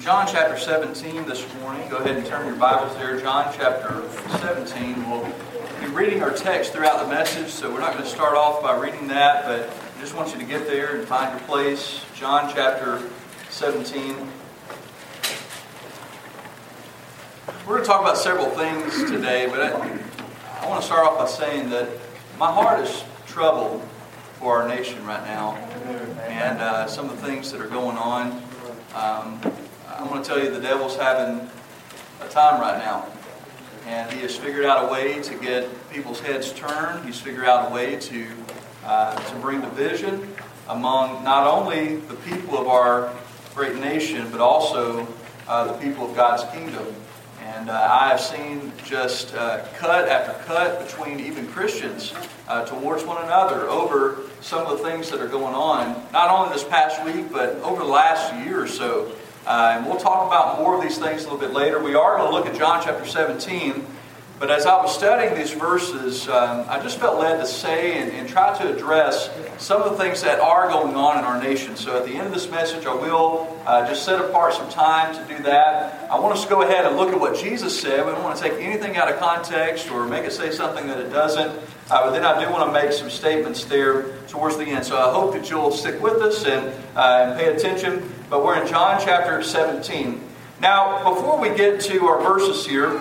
John chapter 17 this morning. Go ahead and turn your Bibles there. John chapter 17. We'll be reading our text throughout the message, so we're not going to start off by reading that, but I just want you to get there and find your place. John chapter 17. We're going to talk about several things today, but I, I want to start off by saying that my heart is troubled for our nation right now and uh, some of the things that are going on. Um, I want to tell you the devil's having a time right now. And he has figured out a way to get people's heads turned. He's figured out a way to, uh, to bring division among not only the people of our great nation, but also uh, the people of God's kingdom. And uh, I have seen just uh, cut after cut between even Christians uh, towards one another over some of the things that are going on, not only this past week, but over the last year or so. Uh, and we'll talk about more of these things a little bit later. We are going to look at John chapter 17. But as I was studying these verses, um, I just felt led to say and, and, try to address some of the things that are going on in our nation. So at the end of this message, I will uh, just set apart some time to do that. I want us to go ahead and look at what Jesus said. We don't want to take anything out of context or make it say something that it doesn't. Uh, but then I do want to make some statements there towards the end. So I hope that you'll stick with us and, uh, and pay attention. But we're in John chapter 17. Now, before we get to our verses here,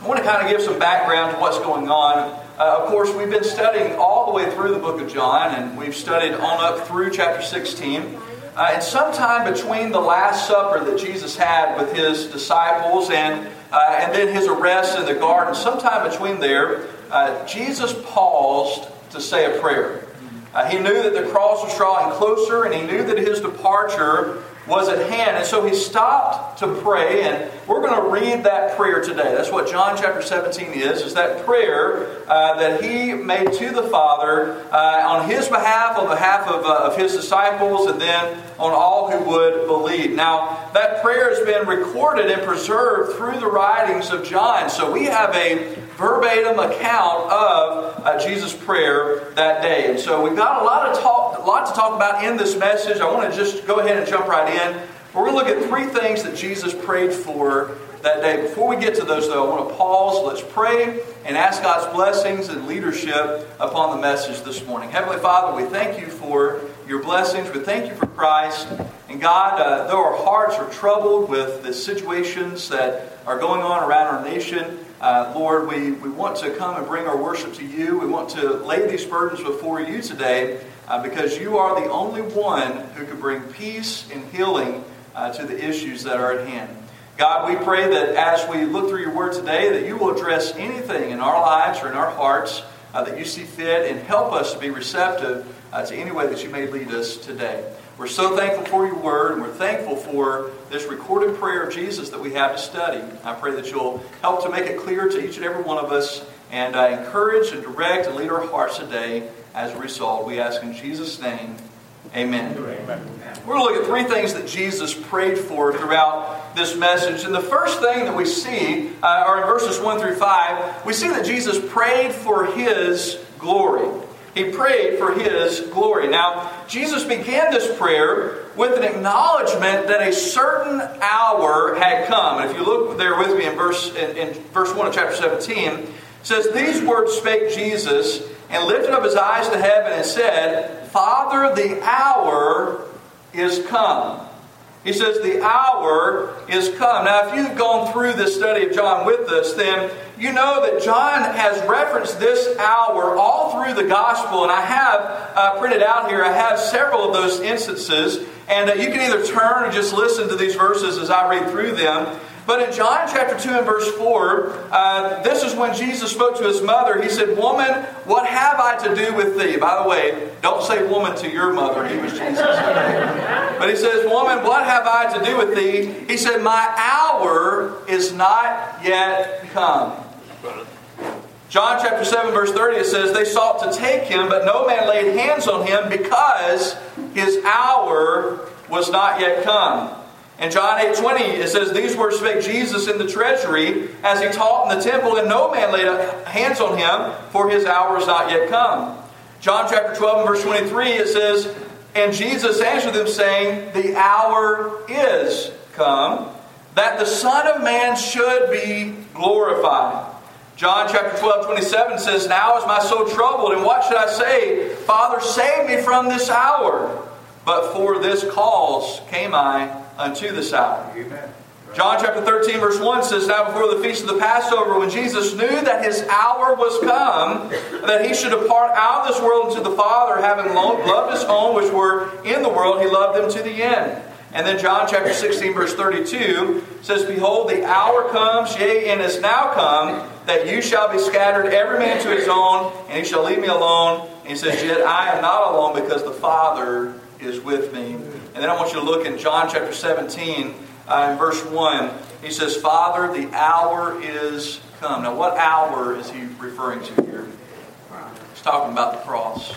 I want to kind of give some background to what's going on. Uh, of course, we've been studying all the way through the book of John, and we've studied on up through chapter 16. Uh, and sometime between the Last Supper that Jesus had with his disciples and, uh, and then his arrest in the garden, sometime between there, uh, Jesus paused to say a prayer. Uh, he knew that the cross was drawing closer, and he knew that his departure was at hand. And so he stopped to pray, and we're going to read that prayer today. That's what John chapter 17 is, is that prayer uh, that he made to the Father uh, on his behalf, on behalf of, uh, of his disciples, and then on all who would believe. Now, that prayer has been recorded and preserved through the writings of John. So we have a verbatim account of uh, Jesus' prayer that day. And so we've got a lot of talk, a lot to talk about in this message. I want to just go ahead and jump right We're going to look at three things that Jesus prayed for that day. Before we get to those, though, I want to pause. Let's pray and ask God's blessings and leadership upon the message this morning. Heavenly Father, we thank you for your blessings. We thank you for Christ. And God, uh, though our hearts are troubled with the situations that are going on around our nation, uh, Lord, we, we want to come and bring our worship to you. We want to lay these burdens before you today uh, because you are the only one who can bring peace and healing uh, to the issues that are at hand. God, we pray that as we look through your word today, that you will address anything in our lives or in our hearts uh, that you see fit and help us to be receptive uh, to any way that you may lead us today. We're so thankful for your word, and we're thankful for this recorded prayer of Jesus that we have to study. I pray that you'll help to make it clear to each and every one of us and uh, encourage and direct and lead our hearts today as a result. We ask in Jesus' name, amen. amen. We're going to look at three things that Jesus prayed for throughout this message. And the first thing that we see uh, are in verses 1 through 5. We see that Jesus prayed for his glory. He prayed for his glory. Now, Jesus began this prayer with an acknowledgement that a certain hour had come. And if you look there with me in verse, in, in verse 1 of chapter 17, says, These words spake Jesus and lifted up his eyes to heaven and said, Father, the hour is come. He says, The hour is come. Now, if you've gone through this study of John with us, then you know that John has referenced this hour all through the gospel. And I have uh, printed out here, I have several of those instances. And uh, you can either turn or just listen to these verses as I read through them. But in John chapter 2 and verse 4, uh, this is when Jesus spoke to his mother. He said, Woman, what have I to do with thee? By the way, don't say woman to your mother. He was Jesus. but he says, Woman, what have I to do with thee? He said, My hour is not yet come. John chapter 7, verse 30, it says, They sought to take him, but no man laid hands on him because his hour was not yet come. In John 8 20, it says, These words spake Jesus in the treasury as he taught in the temple, and no man laid hands on him, for his hour is not yet come. John chapter 12 and verse 23, it says, And Jesus answered them, saying, The hour is come that the Son of Man should be glorified. John chapter 12, 27 says, Now is my soul troubled, and what should I say? Father, save me from this hour. But for this cause came I Uh, unto the hour. Amen. John chapter 13, verse 1 says, Now before the feast of the Passover, when Jesus knew that his hour was come, that he should depart out of this world into the Father, having loved his own which were in the world, he loved them to the end. And then John chapter 16, verse 32 says, Behold, the hour comes, yea, and is now come, that you shall be scattered, every man to his own, and he shall leave me alone. And he says, Yet I am not alone, because the Father is with me. And then I want you to look in John chapter 17 uh, in verse 1, he says, Father, the hour is come. Now, what hour is he referring to here? He's talking about the cross.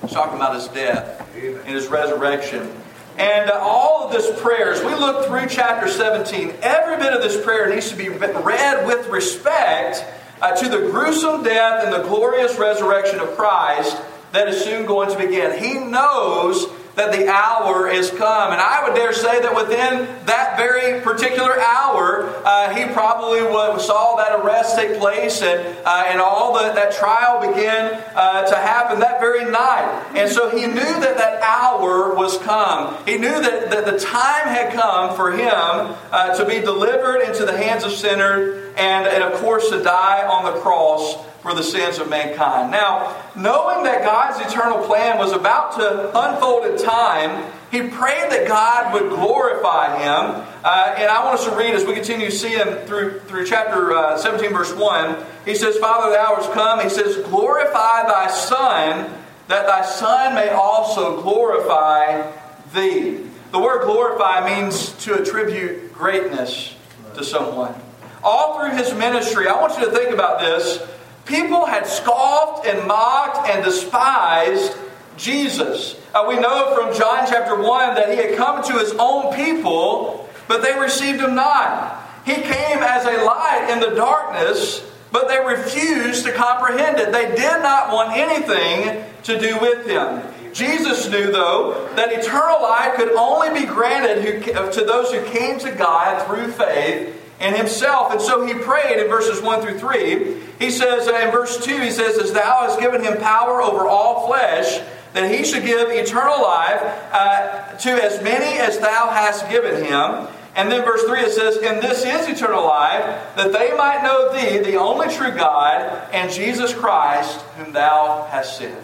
He's talking about his death and his resurrection. And uh, all of this prayer, as we look through chapter 17, every bit of this prayer needs to be read with respect uh, to the gruesome death and the glorious resurrection of Christ that is soon going to begin. He knows that the hour is come. And I would dare say that within that very particular hour, uh, he probably saw that arrest take place and, uh, and all the, that trial begin uh, to happen that very night. And so he knew that that hour was come. He knew that, that the time had come for him uh, to be delivered into the hands of sinners and, and, of course, to die on the cross for the sins of mankind. Now, knowing that God's eternal plan was about to unfold in time, he prayed that God would glorify him. Uh, and I want us to read as we continue to seeing through, through chapter uh, 17, verse 1. He says, Father, the hour has come. He says, Glorify thy Son, that thy Son may also glorify thee. The word glorify means to attribute greatness to someone. All through his ministry, I want you to think about this. People had scoffed and mocked and despised Jesus. Uh, we know from John chapter 1 that he had come to his own people, but they received him not. He came as a light in the darkness, but they refused to comprehend it. They did not want anything to do with him. Jesus knew, though, that eternal life could only be granted to those who came to God through faith in himself. And so he prayed in verses 1 through 3. He says, uh, in verse 2, he says, As thou hast given him power over all flesh, that he should give eternal life uh, to as many as thou hast given him. And then verse 3 it says, And this is eternal life, that they might know thee, the only true God, and Jesus Christ, whom thou hast sent.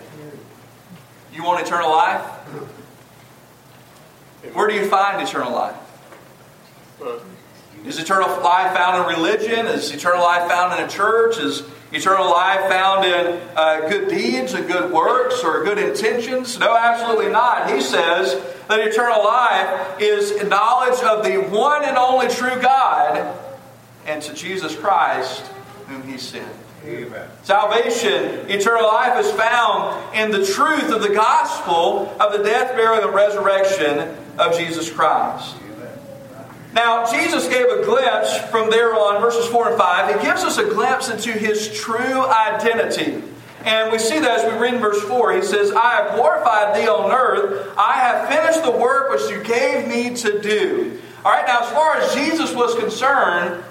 You want eternal life? Where do you find eternal life? Is eternal life found in religion? Is eternal life found in a church? Is eternal life found in uh, good deeds and good works or good intentions? No, absolutely not. He says that eternal life is knowledge of the one and only true God and to Jesus Christ whom he sent. Amen. Salvation, eternal life is found in the truth of the gospel of the death, burial, and resurrection of Jesus Christ. Now, Jesus gave a glimpse from there on, verses 4 and 5. He gives us a glimpse into his true identity. And we see that as we read in verse 4. He says, I have glorified thee on earth. I have finished the work which you gave me to do. All right, now, as far as Jesus was concerned,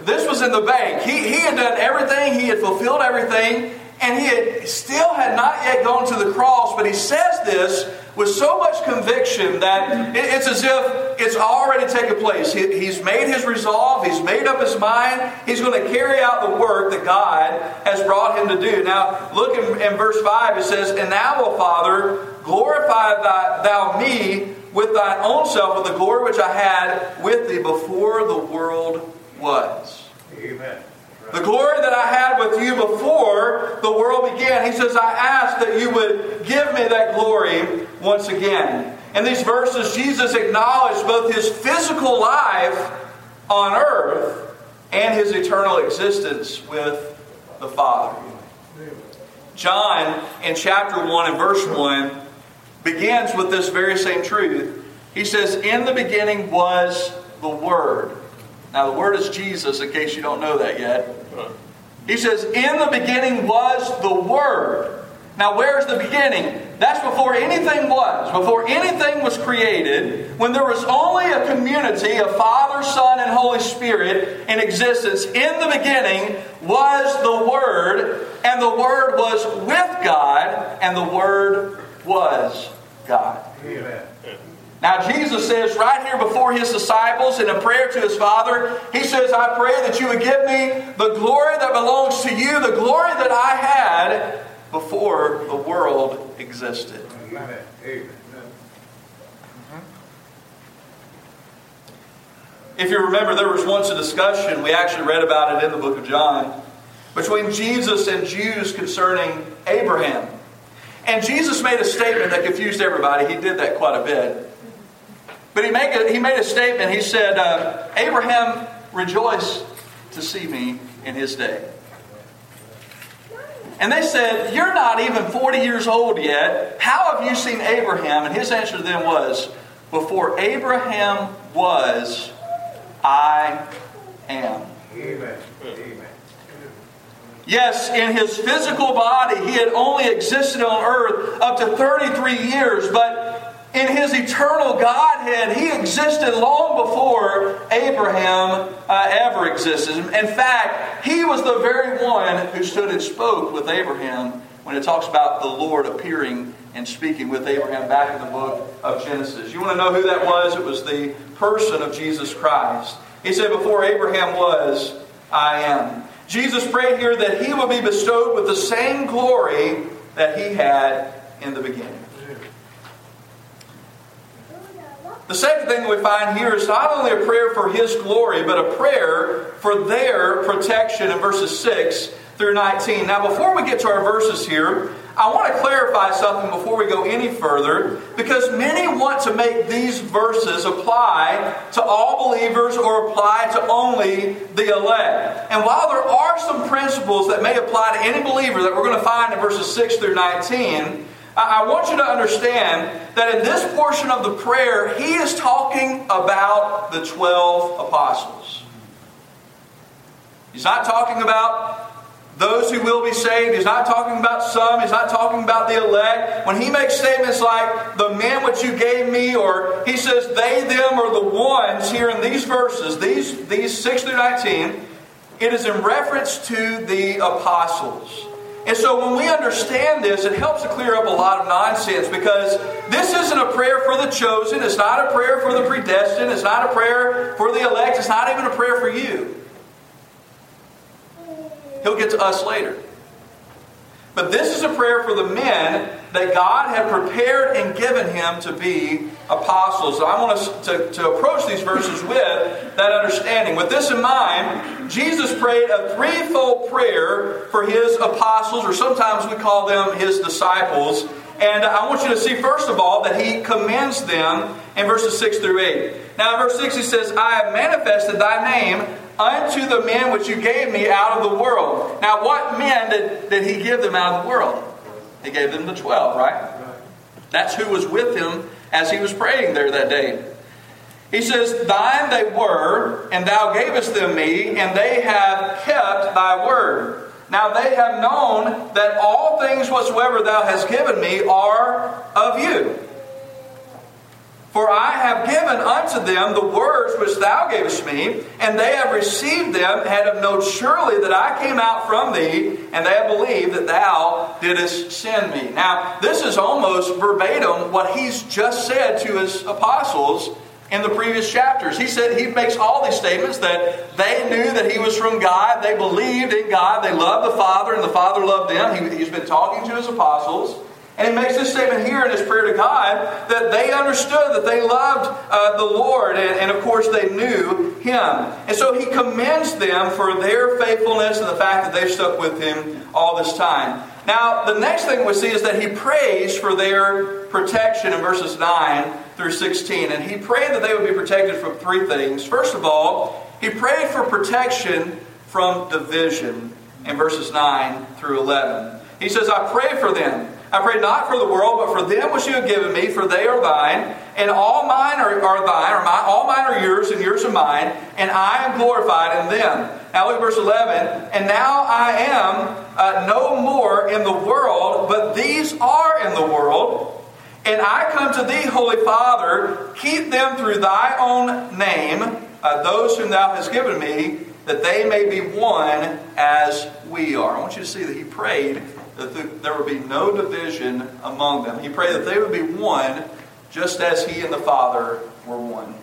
this was in the bank. He, he had done everything, he had fulfilled everything, and he had, still had not yet gone to the cross. But he says this with so much conviction that it's as if it's already taken place. He's made his resolve, he's made up his mind, he's going to carry out the work that God has brought him to do. Now, look in, in verse 5, it says, And now, O Father, glorify thy, thou me with thine own self with the glory which I had with thee before the world was. Amen. The glory that I had with you before the world began. He says, I ask that you would give me that glory once again. In these verses, Jesus acknowledged both his physical life on earth and his eternal existence with the Father. John, in chapter 1 and verse 1, begins with this very same truth. He says, In the beginning was the Word. Now, the Word is Jesus, in case you don't know that yet. He says, In the beginning was the Word. Now, where's the beginning? That's before anything was, before anything was created, when there was only a community of Father, Son, and Holy Spirit in existence. In the beginning was the Word, and the Word was with God, and the Word was God. Amen. Now, Jesus says right here before his disciples in a prayer to his Father, he says, I pray that you would give me the glory that belongs to you, the glory that I had before the world existed. If you remember, there was once a discussion, we actually read about it in the book of John, between Jesus and Jews concerning Abraham. And Jesus made a statement that confused everybody. He did that quite a bit. But he, make a, he made a statement. He said, uh, Abraham rejoiced to see me in his day. And they said, You're not even 40 years old yet. How have you seen Abraham? And his answer to them was, Before Abraham was, I am. Amen. Amen. Yes, in his physical body, he had only existed on earth up to 33 years, but in his eternal Godhead, he existed long before Abraham uh, ever existed. In fact, he was the very one who stood and spoke with Abraham when it talks about the Lord appearing and speaking with Abraham back in the book of Genesis. You want to know who that was? It was the person of Jesus Christ. He said, Before Abraham was, I am. Jesus prayed here that he would be bestowed with the same glory that he had in the beginning. The second thing we find here is not only a prayer for His glory, but a prayer for their protection in verses 6 through 19. Now, before we get to our verses here, I want to clarify something before we go any further because many want to make these verses apply to all believers or apply to only the elect. And while there are some principles that may apply to any believer that we're going to find in verses 6 through 19, I want you to understand that in this portion of the prayer, he is talking about the 12 apostles. He's not talking about those who will be saved. He's not talking about some. He's not talking about the elect. When he makes statements like, the men which you gave me, or he says, they, them, or the ones here in these verses, these, these 6 through 19, it is in reference to the apostles. And so when we understand this, it helps to clear up a lot of nonsense because this isn't a prayer for the chosen. It's not a prayer for the predestined. It's not a prayer for the elect. It's not even a prayer for you. He'll get to us later. But this is a prayer for the men that God had prepared and given him to be apostles. So I want us to, to approach these verses with that understanding. With this in mind, Jesus prayed a threefold prayer for his apostles, or sometimes we call them his disciples. And I want you to see, first of all, that he commends them in verses 6 through 8. Now, in verse 6, he says, I have manifested thy name unto the men which you gave me out of the world. Now, what men did, did he give them out of the world? He gave them the 12, right? That's who was with him as he was praying there that day. He says, Thine they were, and thou gavest them me, and they have kept thy word. Now they have known that all things whatsoever thou hast given me are of you. For I have given unto them the words which thou gavest me, and they have received them, and have known surely that I came out from thee, and they have believed that thou didst send me. Now, this is almost verbatim what he's just said to his apostles in the previous chapters. He said he makes all these statements that they knew that he was from God, they believed in God, they loved the Father, and the Father loved them. He, he's been talking to his apostles. And he makes this statement here in his prayer to God that they understood that they loved uh, the Lord, and, and, of course they knew him. And so he commends them for their faithfulness and the fact that they've stuck with him all this time. Now, the next thing we see is that he prays for their protection in verses 9 through 16. And he prayed that they would be protected from three things. First of all, he prayed for protection from division in verses 9 through 11. He says, I pray for them I pray not for the world, but for them which you have given me, for they are thine, and all mine are, are thine, or my, all mine are yours, and yours are mine, and I am glorified in them. Now look at verse 11. And now I am uh, no more in the world, but these are in the world. And I come to thee, Holy Father, keep them through thy own name, uh, those whom thou hast given me, that they may be one as we are. I want you to see that he prayed that there would be no division among them. He prayed that they would be one, just as he and the Father were one.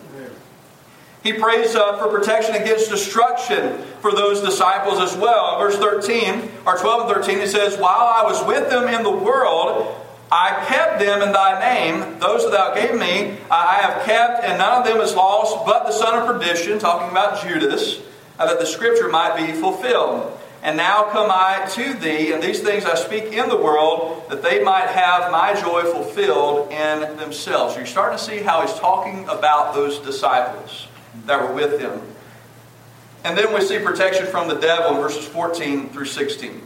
He prays uh, for protection against destruction for those disciples as well. Verse 13, or 12 and 13, he says, While I was with them in the world, I kept them in thy name. Those that thou gave me, I have kept, and none of them is lost but the son of perdition, talking about Judas, that the scripture might be fulfilled. And now come I to thee, and these things I speak in the world, that they might have my joy fulfilled in themselves. So you're starting to see how he's talking about those disciples that were with him. And then we see protection from the devil in verses 14 through 16.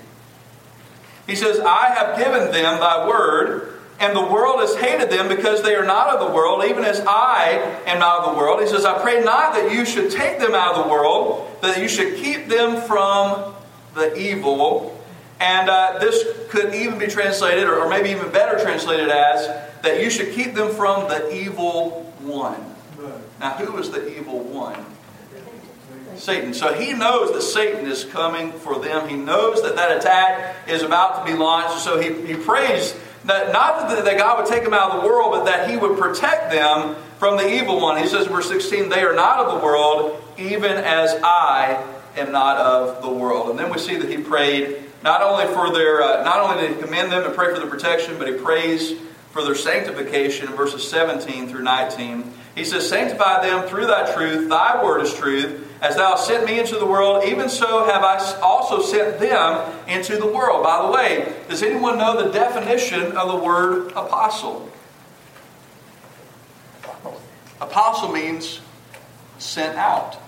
He says, I have given them thy word, and the world has hated them because they are not of the world, even as I am not of the world. He says, I pray not that you should take them out of the world, but that you should keep them from the evil. And uh, this could even be translated, or, maybe even better translated as, that you should keep them from the evil one. Now, who is the evil one? Satan. So he knows that Satan is coming for them. He knows that that attack is about to be launched. So he, he prays that not that, that God would take them out of the world, but that he would protect them from the evil one. He says verse 16, They are not of the world, even as I am not of the world. And then we see that he prayed not only for their, uh, not only did he commend them and pray for their protection, but he prays for their sanctification in verses 17 through 19. He says, Sanctify them through thy truth, thy word is truth. As thou sent me into the world, even so have I also sent them into the world. By the way, does anyone know the definition of the word apostle? Apostle means sent out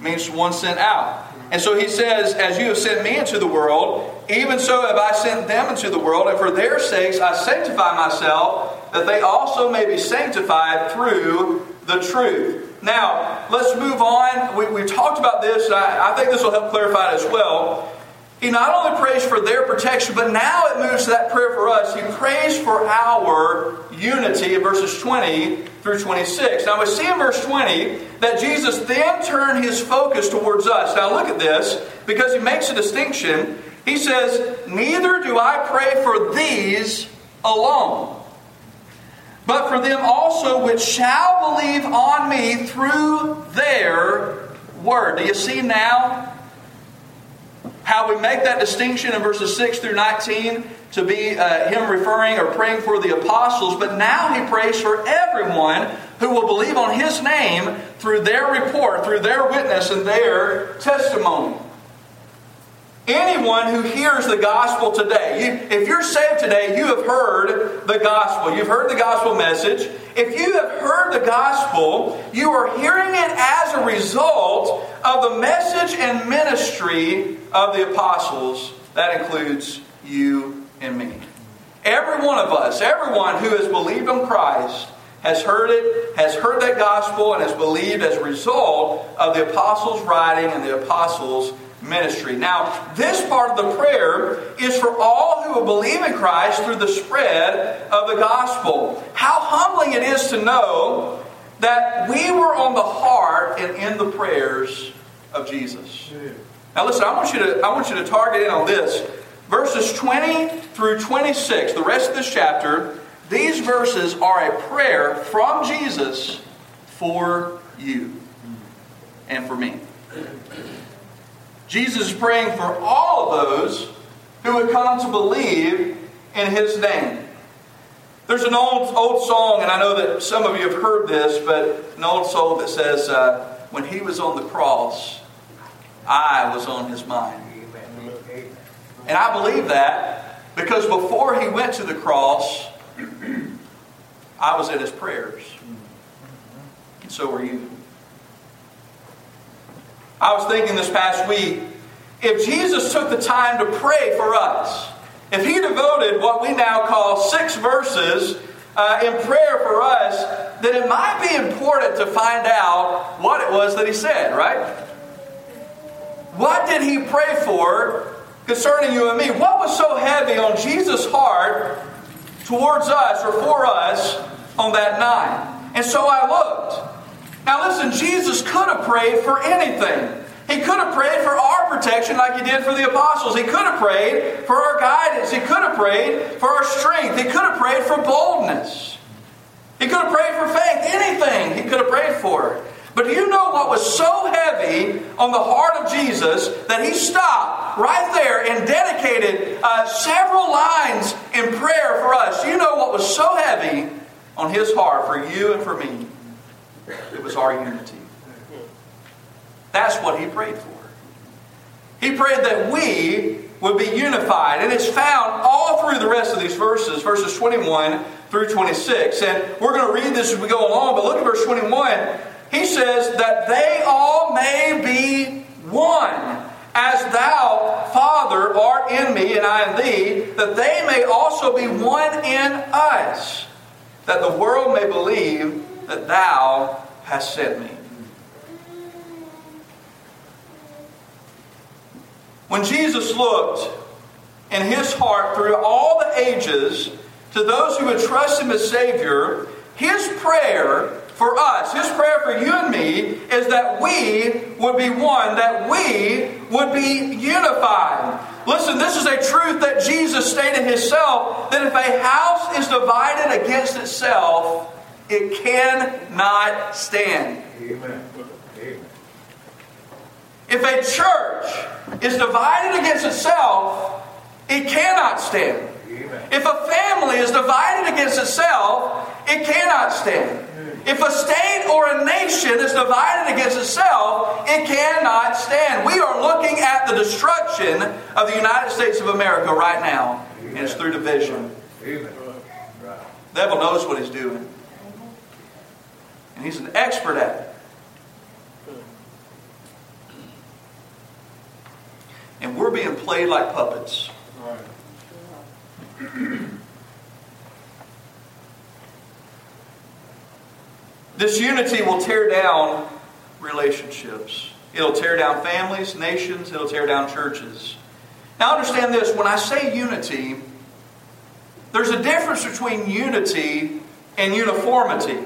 means one sent out. And so he says, As you have sent me into the world, even so have I sent them into the world, and for their sakes I sanctify myself, that they also may be sanctified through the truth. Now, let's move on. We, we talked about this, I, I think this will help clarify it as well. He not only prays for their protection, but now it moves to that prayer for us. He prays for our unity in verses 20 through 26. Now we see in verse 20 that Jesus then turned his focus towards us. Now look at this, because he makes a distinction. He says, Neither do I pray for these alone, but for them also which shall believe on me through their word. Do you see now how we make that distinction in verses 6 through 19 to be uh, him referring or praying for the apostles, but now he prays for everyone who will believe on his name through their report, through their witness, and their testimony. Anyone who hears the gospel today, you, if you're saved today, you have heard the gospel. You've heard the gospel message. If you have heard the gospel, you are hearing it as a result of the message and ministry of the apostles. That includes you and me. Every one of us, everyone who has believed on Christ, has heard it, has heard that gospel, and has believed as a result of the apostles' writing and the apostles' ministry. Now, this part of the prayer is for all who will believe in Christ through the spread of the gospel. How humbling it is to know that we were on the heart and in the prayers of Jesus. Now listen, I want you to I want you to target in on this. Verses 20 through 26, the rest of this chapter, these verses are a prayer from Jesus for you and for me. Jesus is praying for all of those who would come to believe in his name. There's an old old song, and I know that some of you have heard this, but an old song that says, uh, "When he was on the cross, I was on his mind." And I believe that because before he went to the cross, I was in his prayers, and so were you. I was thinking this past week if Jesus took the time to pray for us, if he devoted what we now call six verses uh, in prayer for us, then it might be important to find out what it was that he said, right? What did he pray for concerning you and me? What was so heavy on Jesus' heart towards us or for us on that night? And so I looked. Now listen, Jesus could have prayed for anything. He could have prayed for our protection like he did for the apostles. He could have prayed for our guidance. He could have prayed for our strength. He could have prayed for boldness. He could have prayed for faith. Anything he could have prayed for. But do you know what was so heavy on the heart of Jesus that he stopped right there and dedicated uh, several lines in prayer for us? Do you know what was so heavy on his heart for you and for me? It was our unity. That's what he prayed for. He prayed that we would be unified. And it's found all through the rest of these verses, verses 21 through 26. And we're going to read this as we go along, but look at verse 21. He says, That they all may be one. As thou, Father, art in me and I in thee, that they may also be one in us, that the world may believe that thou hast sent me. When Jesus looked in his heart through all the ages to those who would trust him as Savior, his prayer for us, his prayer for you and me, is that we would be one, that we would be unified. Listen, this is a truth that Jesus stated himself that if a house is divided against itself, it cannot stand. Amen. If a church is divided against itself, it cannot stand. Amen. If a family is divided against itself, it cannot stand. If a state or a nation is divided against itself, it cannot stand. We are looking at the destruction of the United States of America right now, Amen. and it's through division. Amen. The devil knows what he's doing, and he's an expert at it. and we're being played like puppets. this unity will tear down relationships. It'll tear down families, nations, it'll tear down churches. Now understand this when I say unity, there's a difference between unity and uniformity.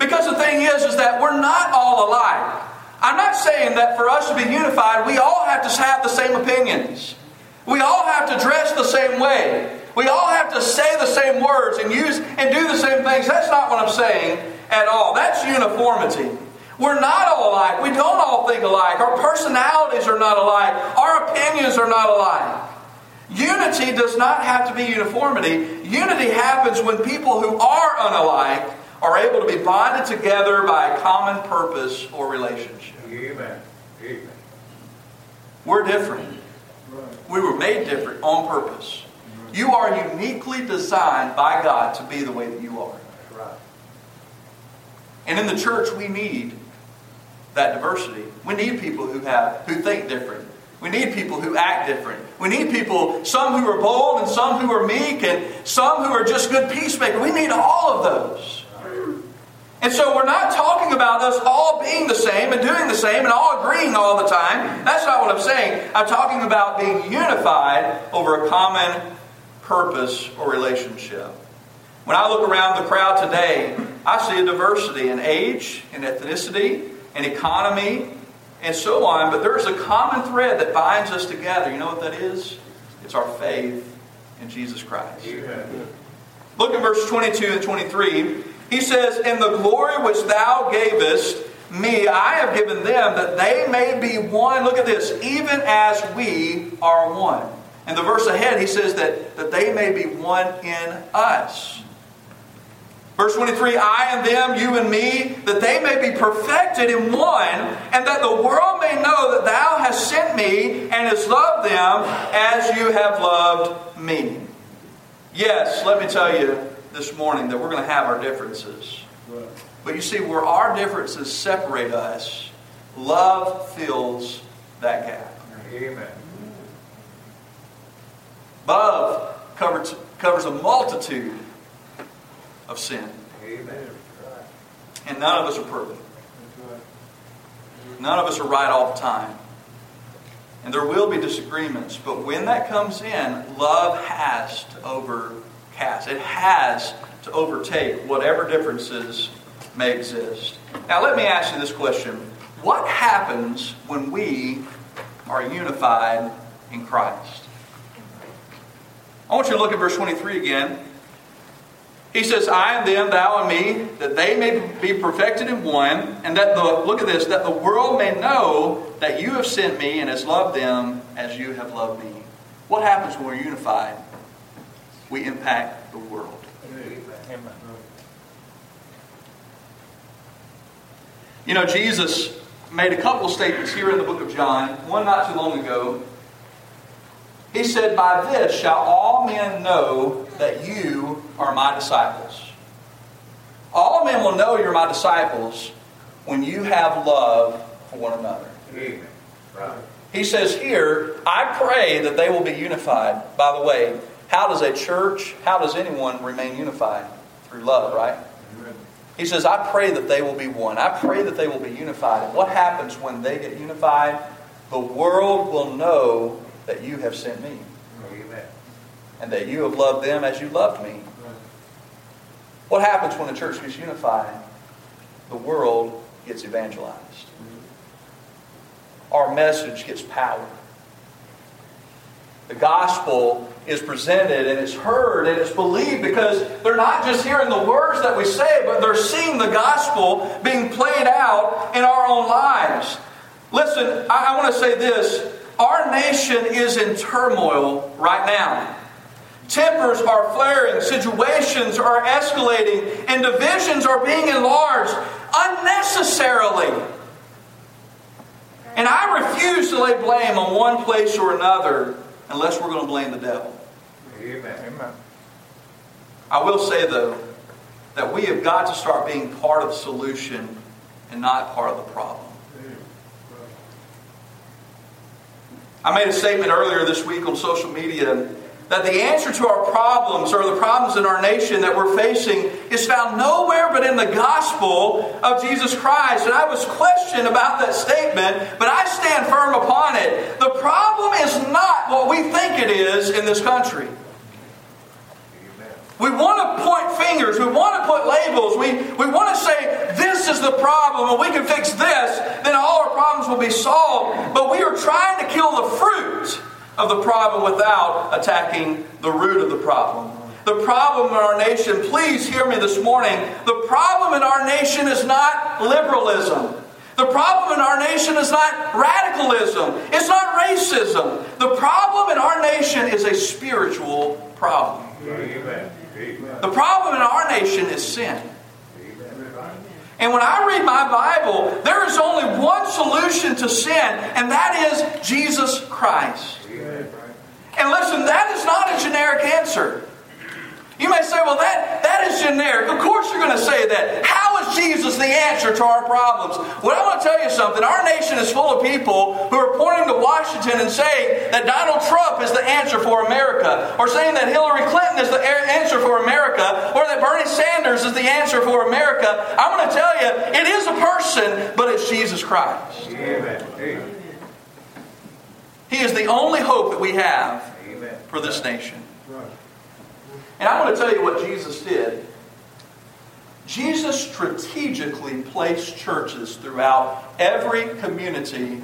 Because the thing is, is that we're not all alike. I'm not saying that for us to be unified, we all have to have the same opinions. We all have to dress the same way. We all have to say the same words and use and do the same things. That's not what I'm saying at all. That's uniformity. We're not all alike. We don't all think alike. Our personalities are not alike. Our opinions are not alike. Unity does not have to be uniformity. Unity happens when people who are unalike are able to be bonded together by a common purpose or relationship. Amen. Amen. We're different. We were made different on purpose. You are uniquely designed by God to be the way that you are. Right. And in the church, we need that diversity. We need people who have who think different. We need people who act different. We need people, some who are bold and some who are meek and some who are just good peacemakers. We need all of those. And so we're not talking about us all being the same and doing the same and all agreeing all the time. That's not what I'm saying. I'm talking about being unified over a common purpose or relationship. When I look around the crowd today, I see a diversity in age, in ethnicity, in economy, and so on. But there's a common thread that binds us together. You know what that is? It's our faith in Jesus Christ. Look at verse 22 and 23. He says, In the glory which thou gavest me, I have given them that they may be one. Look at this, even as we are one. And the verse ahead, he says that, that they may be one in us. Verse 23 I and them, you and me, that they may be perfected in one, and that the world may know that thou hast sent me and hast loved them as you have loved me. Yes, let me tell you, this morning that we're going to have our differences. Right. But you see, where our differences separate us, love fills that gap. Amen. Love covers, covers a multitude of sin. Amen. And none of us are perfect. None of us are right all the time. And there will be disagreements, but when that comes in, love has to overcast. It has to overtake whatever differences may exist. Now, let me ask you this question What happens when we are unified in Christ? I want you to look at verse 23 again. He says, I and them, thou and me, that they may be perfected in one, and that the, look at this, that the world may know that you have sent me and has loved them as you have loved me. What happens when we're unified? We impact the world. Amen. You know, Jesus made a couple of statements here in the book of John, one not too long ago. He said, By this shall all men know that you are my disciples. All men will know you're my disciples when you have love for one another. Amen. Right. He says here, I pray that they will be unified. By the way, how does a church, how does anyone remain unified? Through love, right? He says, I pray that they will be one. I pray that they will be unified. And what happens when they get unified? The world will know that you have sent me Amen. and that you have loved them as you loved me. What happens when the church gets unified? The world gets evangelized. Our message gets power. The gospel is presented and it's heard and it's believed because they're not just hearing the words that we say, but they're seeing the gospel being played out in our own lives. Listen, I, I want to say this. Our nation is in turmoil right now. Tempers are flaring, situations are escalating, and divisions are being enlarged unnecessarily. And I refuse to lay blame on one place or another unless we're going to blame the devil. Amen. Amen. I will say, though, that we have got to start being part of the solution and not part of the problem. I made a statement earlier this week on social media that the answer to our problems or the problems in our nation that we're facing is found nowhere but in the gospel of Jesus Christ. And I was questioned about that statement, but I stand firm upon it. The problem is not what we think it is in this country. We want to point fingers. We want to put labels. We, we want to say, this is the problem, and we can fix this, then all our problems will be solved. But we are trying to kill the fruit of the problem without attacking the root of the problem. The problem in our nation, please hear me this morning, the problem in our nation is not liberalism. The problem in our nation is not radicalism. It's not racism. The problem in our nation is a spiritual problem. Amen. The problem in our nation is sin. And when I read my Bible, there is only one solution to sin, and that is Jesus Christ. And listen, that is not a generic answer. You may say, well, that, that is generic. Of course, you're going to say that. How is Jesus the answer to our problems? Well, I want to tell you something. Our nation is full of people who are pointing to Washington and saying that Donald Trump is the answer for America, or saying that Hillary Clinton is the answer for America, or that Bernie Sanders is the answer for America. I'm going to tell you, it is a person, but it's Jesus Christ. Amen. Amen. He is the only hope that we have Amen. for this nation. And I want to tell you what Jesus did. Jesus strategically placed churches throughout every community,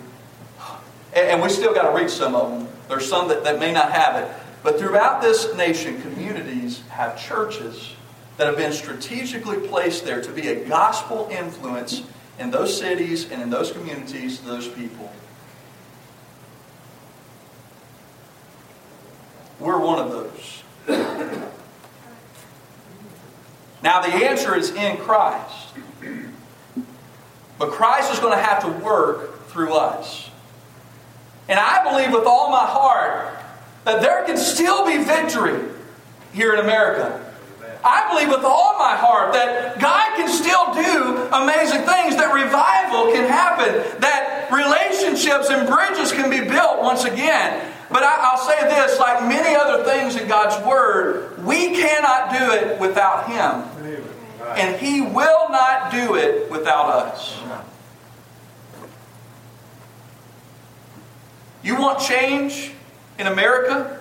and we still got to reach some of them. There's some that, that may not have it. But throughout this nation, communities have churches that have been strategically placed there to be a gospel influence in those cities and in those communities those people. We're one of those. Now, the answer is in Christ. But Christ is going to have to work through us. And I believe with all my heart that there can still be victory here in America. I believe with all my heart that God can still do amazing things, that revival can happen, that relationships and bridges can be built once again. But I, will say this like many other things in God's Word, we cannot do it without Him. And He will not do it without us. You want change in America?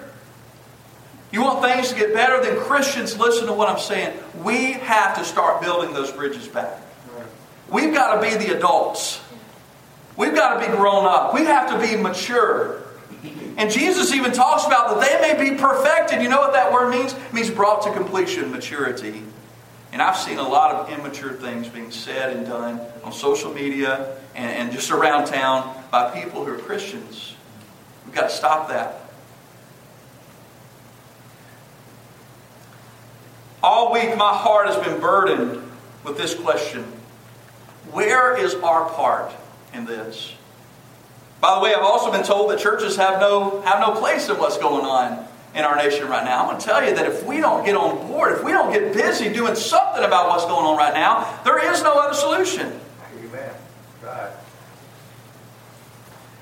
You want things to get better? Then Christians, listen to what I'm saying. We have to start building those bridges back. We've got to be the adults. We've got to be grown up. We have to be mature. And Jesus even talks about that they may be perfected. You know what that word means? It means brought to completion, maturity. And I've seen a lot of immature things being said and done on social media and, and just around town by people who are Christians. We've got to stop that. All week, my heart has been burdened with this question Where is our part in this? By the way, I've also been told that churches have no, have no place in what's going on in our nation right now. I'm going to tell you that if we don't get on board, if we don't get busy doing something about what's going on right now, there is no other solution. Amen. Right.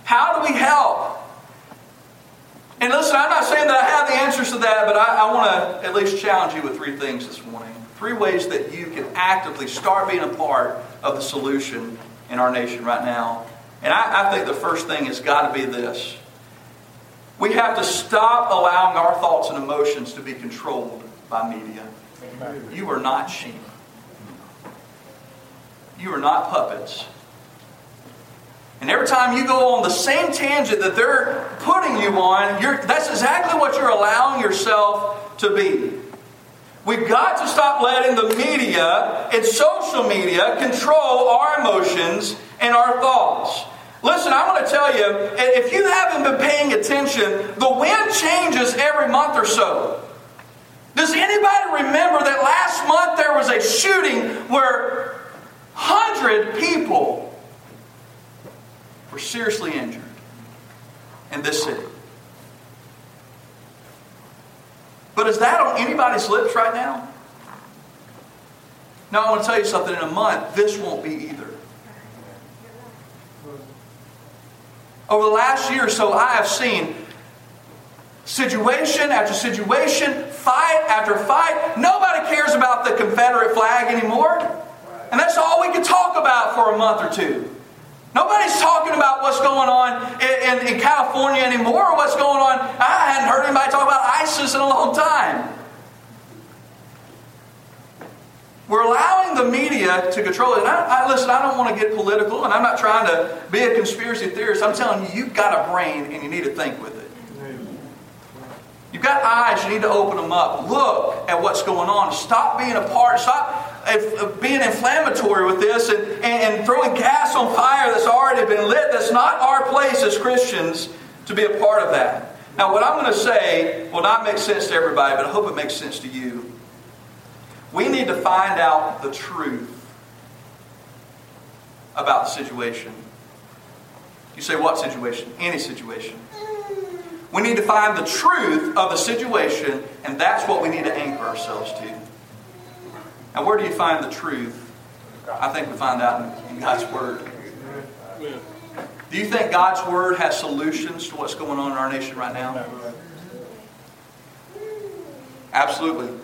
How do we help? And listen, I'm not saying that I have the answers to that, but I, I want to at least challenge you with three things this morning. Three ways that you can actively start being a part of the solution in our nation right now. And I, I think the first thing has got to be this we have to stop allowing our thoughts and emotions to be controlled by media. You are not sheep. You are not puppets. And every time you go on the same tangent that they're putting you on, that's exactly what you're allowing yourself to be. We've got to stop letting the media and social media control our emotions and our thoughts. Listen, I want to tell you, if you haven't been paying attention, the wind changes every month or so. Does anybody remember that last month there was a shooting where 100 people were seriously injured in this city? But is that on anybody's lips right now? Now, I want to tell you something. In a month, this won't be either. Over the last year or so, I have seen situation after situation, fight after fight. Nobody cares about the Confederate flag anymore. And that's all we can talk about for a month or two. Nobody's talking about what's going on in, in, in, California anymore or what's going on. I hadn't heard anybody talk about ISIS in a long time. We're allowing the media to control it. And I, I, listen, I don't want to get political, and I'm not trying to be a conspiracy theorist. I'm telling you, you've got a brain and you need to think with it. You've got eyes, you need to open them up. Look at what's going on. Stop being a part, stop being inflammatory with this and, and throwing gas on fire that's already been lit. That's not our place as Christians to be a part of that. Now, what I'm going to say will not make sense to everybody, but I hope it makes sense to you. We need to find out the truth about the situation. You say, what situation? Any situation. We need to find the truth of the situation, and that's what we need to anchor ourselves to. Now, where do you find the truth? I think we find out in, God's Word. Do you think God's Word has solutions to what's going on in our nation right now? Absolutely.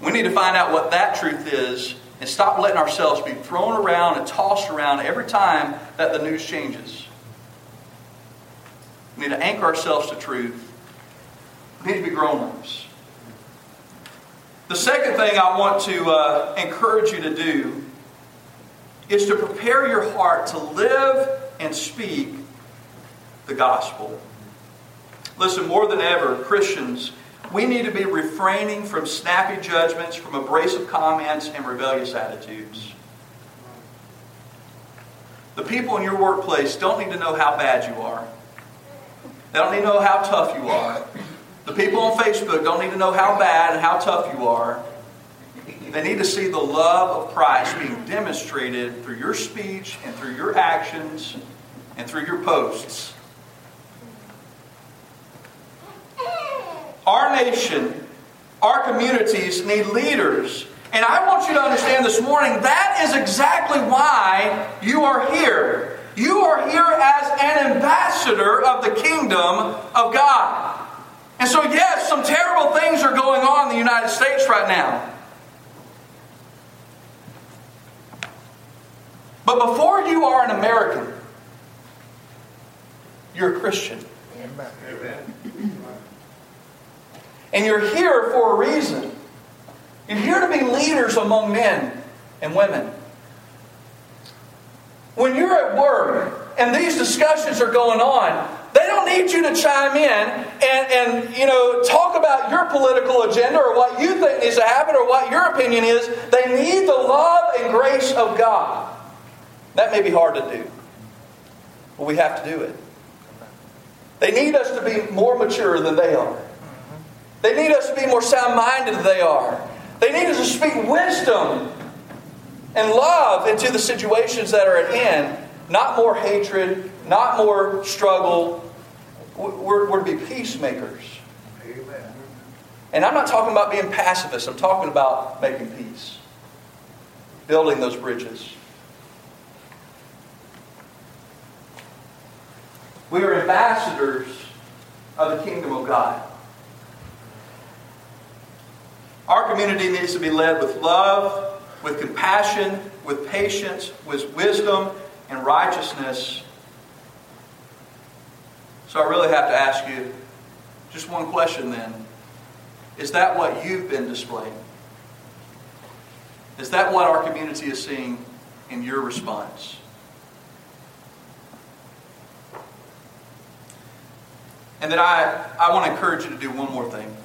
We need to find out what that truth is and stop letting ourselves be thrown around and tossed around every time that the news changes. We need to anchor ourselves to truth. We need to be grown ups. The second thing I want to uh, encourage you to do is to prepare your heart to live and speak the gospel. Listen, more than ever, Christians, we need to be refraining from snappy judgments, from abrasive comments, and rebellious attitudes. The people in your workplace don't need to know how bad you are. They don't need to know how tough you are. The people on Facebook don't need to know how bad and how tough you are. They need to see the love of Christ being demonstrated through your speech and through your actions and through your posts. Our nation, our communities need leaders. And I want you to understand this morning that is exactly why you are here. You are here an ambassador of the kingdom of God. And so, yes, some terrible things are going on in the United States right now. But before you are an American, you're a Christian. Amen. And you're here for a reason. You're here to be leaders among men and women. When you're at work and these discussions are going on, they don't need you to chime in and, and you know talk about your political agenda or what you think needs to happen or what your opinion is. They need the love and grace of God. That may be hard to do, but we have to do it. They need us to be more mature than they are. They need us to be more sound minded than they are. They need us to speak wisdom and love into the situations that are at hand, not more hatred, not more struggle. We're, we're to be peacemakers. Amen. And I'm not talking about being pacifists, I'm talking about making peace, building those bridges. We are ambassadors of the kingdom of God. Our community needs to be led with love, with compassion, with patience, with wisdom, and righteousness. So I really have to ask you just one question then. Is that what you've been displaying? Is that what our community is seeing in your response? And then I, I want to encourage you to do one more thing.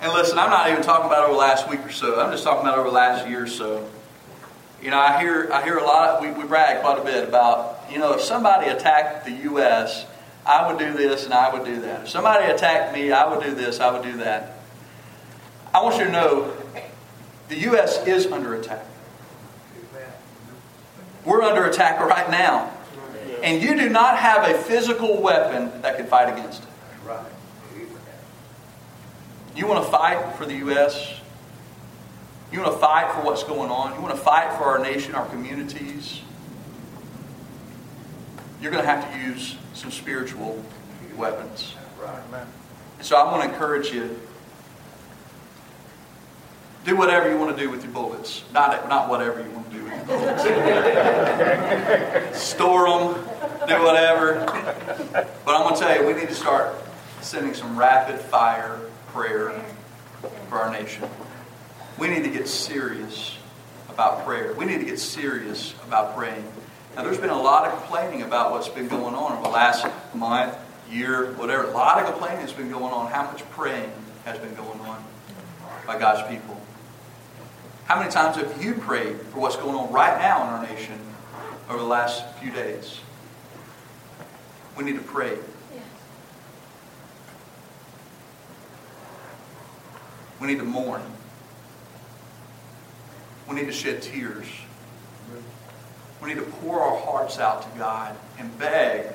And listen, I'm not even talking about over the last week or so. I'm just talking about over the last year or so. You know, I hear I hear a lot. We, we brag quite a bit about you know if somebody attacked the U.S., I would do this and I would do that. If somebody attacked me, I would do this, I would do that. I want you to know the U.S. is under attack. We're under attack right now. And you do not have a physical weapon that can fight against it. Right. You want to fight for the U.S.? You want to fight for what's going on? You want to fight for our nation, our communities? You're going to have to use some spiritual weapons. Right. And so I want to encourage you do whatever you want to do with your bullets. Not, not whatever you want to do with your bullets. Store them, do whatever. But I'm going to tell you, we need to start sending some rapid fire prayer for our nation. We need to get serious about prayer. We need to get serious about praying. Now, there's been a lot of complaining about what's been going on over the last month, year, whatever. A lot of complaining has been going on. How much praying has been going on by God's people? How many times have you prayed for what's going on right now in our nation over the last few days? We need to pray. We need to mourn. We need to shed tears. We need to pour our hearts out to God and beg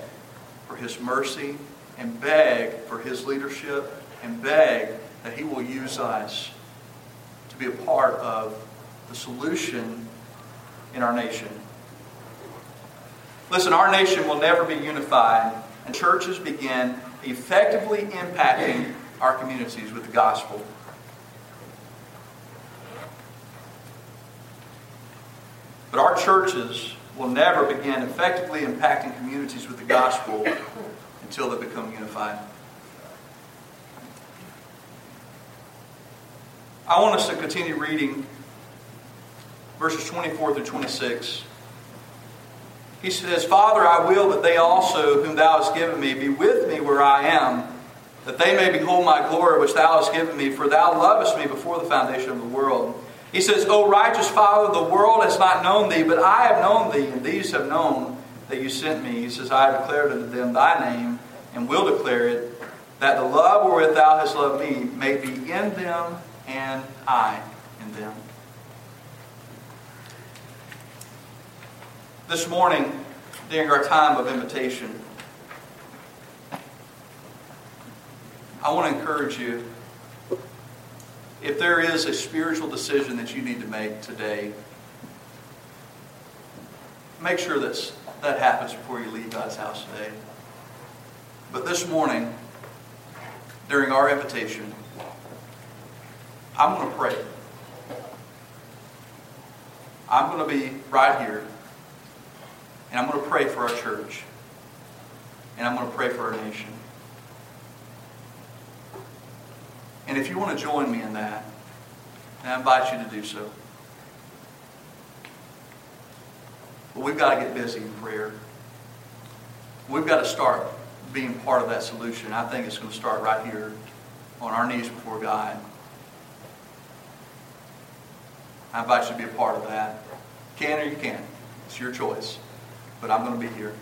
for His mercy and beg for His leadership and beg that He will use us to be a part of the solution in our nation. Listen, our nation will never be unified, and churches begin effectively impacting our communities with the gospel. Our churches will never begin effectively impacting communities with the gospel until they become unified. I want us to continue reading verses 24 through 26. He says, Father, I will that they also, whom thou hast given me, be with me where I am, that they may behold my glory which thou hast given me, for thou lovest me before the foundation of the world. He says, O righteous Father, the world has not known thee, but I have known thee, and these have known that you sent me. He says, I have declared unto them thy name, and will declare it, that the love wherewith thou hast loved me may be in them, and I in them. This morning, during our time of invitation, I want to encourage you if there is a spiritual decision that you need to make today, make sure that's, that happens before you leave God's house today. But this morning, during our invitation, I'm going to pray. I'm going to be right here, and I'm going to pray for our church, and I'm going to pray for our nation. And if you want to join me in that, I invite you to do so. But we've got to get busy in prayer. We've got to start being part of that solution. I think it's going to start right here on our knees before God. I invite you to be a part of that. Can or you can't. It's your choice. But I'm going to be here.